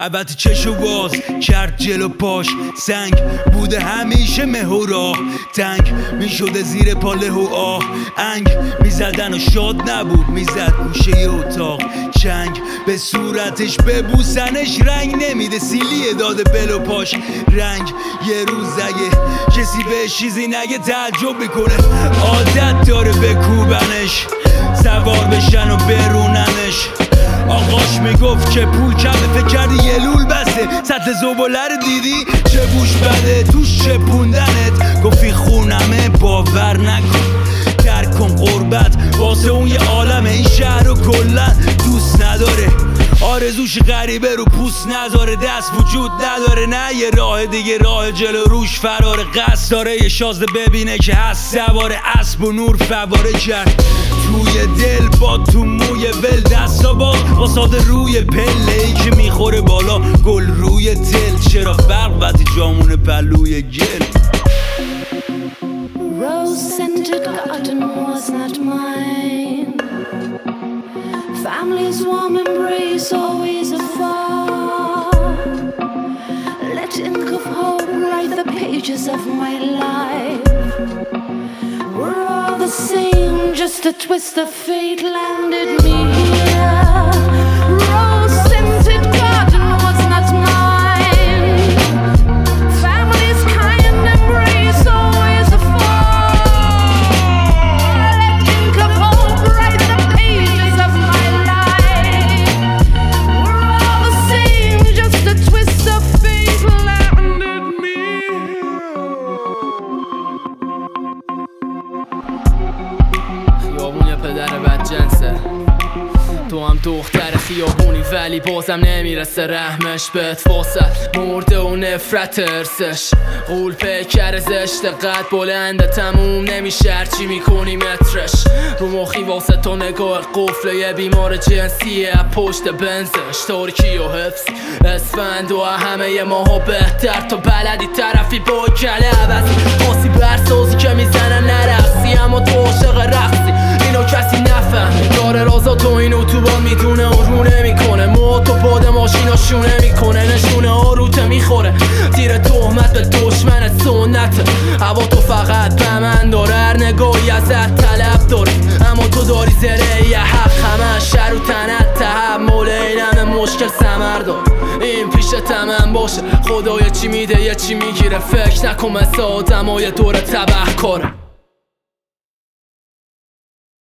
البته چشو باز کرد جلو پاش. سنگ بوده همیشه مه و راه تنگ می‌شده زیر پاله و آه. انگ می‌زدن و شاد نبود می‌زد گوشه اتاق. چنگ به صورتش ببوسنش رنگ نمیده. سیلی داده بل و پاش. رنگ یه روز اگه کسی به چیزی نگه تعجب می‌کنه. عادت داره که پول کمه؟ فکر کردی یه لول بسته. سطل زباله رو دیدی؟ چه بوش بده؟ توش چپوندنت گفتی آرزوش غریبه رو پوست نذاره دست وجود نداره نه یه راه دیگه راه جلو روش فرار قصد داره. یه شازده ببینه که هست سوار اسب و نور فواره کرد توی دل با تو موی ول دستا باز واساده روی پله ای که می‌خوره بالا. گل روی تل چرا فرق وقتی جامون پلوی گل؟ Rose scented garden was not mine. Family's warm embrace always afar. Let ink of hope write the pages of my life. We're all the same, just a twist of fate landed me پدر بدجنسه تو هم دختر خیابونی ولی بازم نمی‌رسه. رحمش بهت واسط مرده و نفرت ارسش قول پیکر زشت قد بلنده تموم نمیشه. هرچی می‌کنی مترش. رو مخی واسه تو نگاه قفل یه بیمار جنسیه پشت بنزش. ترکی و حفظی اسفند و همه ماها بهتر. تا بلدی طرفی با کله عوضی رازا تو این اتوبان می‌دونه رو نمی‌کنه. مو تو باد ماشینا شونه می‌کنه نشونه آروته می‌خوره. تیر تهمت به دشمن سنت. هوا تو فقط به من داره نگاهی ازت طلب داره. اما تو داری زره یه حق. همه شر و تنت تحمل همه مشکل سمر دار. این پیش تمام باشه. خدای چی میده یه چی می‌گیره. فکر نکن مثل آدمای دور تبه کاره